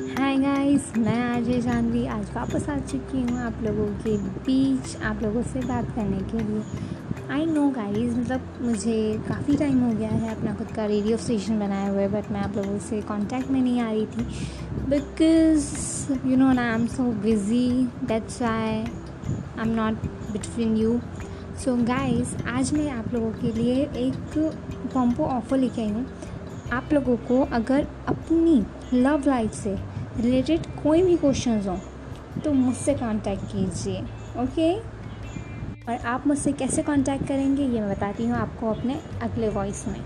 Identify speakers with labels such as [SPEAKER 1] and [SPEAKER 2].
[SPEAKER 1] हाय guys मैं RJ Janvi आज वापस आ चुकी हूँ आप लोगों के बीच, आप लोगों से बात करने के लिए। आई नो गाइस मतलब मुझे काफ़ी टाइम हो गया है अपना खुद का रेडियो स्टेशन बनाए हुए बट मैं आप लोगों से कांटेक्ट में नहीं आ रही थी। Because you know I am so busy that's why I am not between you so guys आज मैं आप लोगों के लिए एक कॉम्पो ऑफ़र लेके आई हूँ। आप लोगों को अगर अपनी लव लाइफ से रिलेटेड कोई भी क्वेश्चन हो तो मुझसे कांटेक्ट कीजिए ओके और आप मुझसे कैसे कांटेक्ट करेंगे, ये मैं बताती हूँ आपको अपने अगले वॉइस में।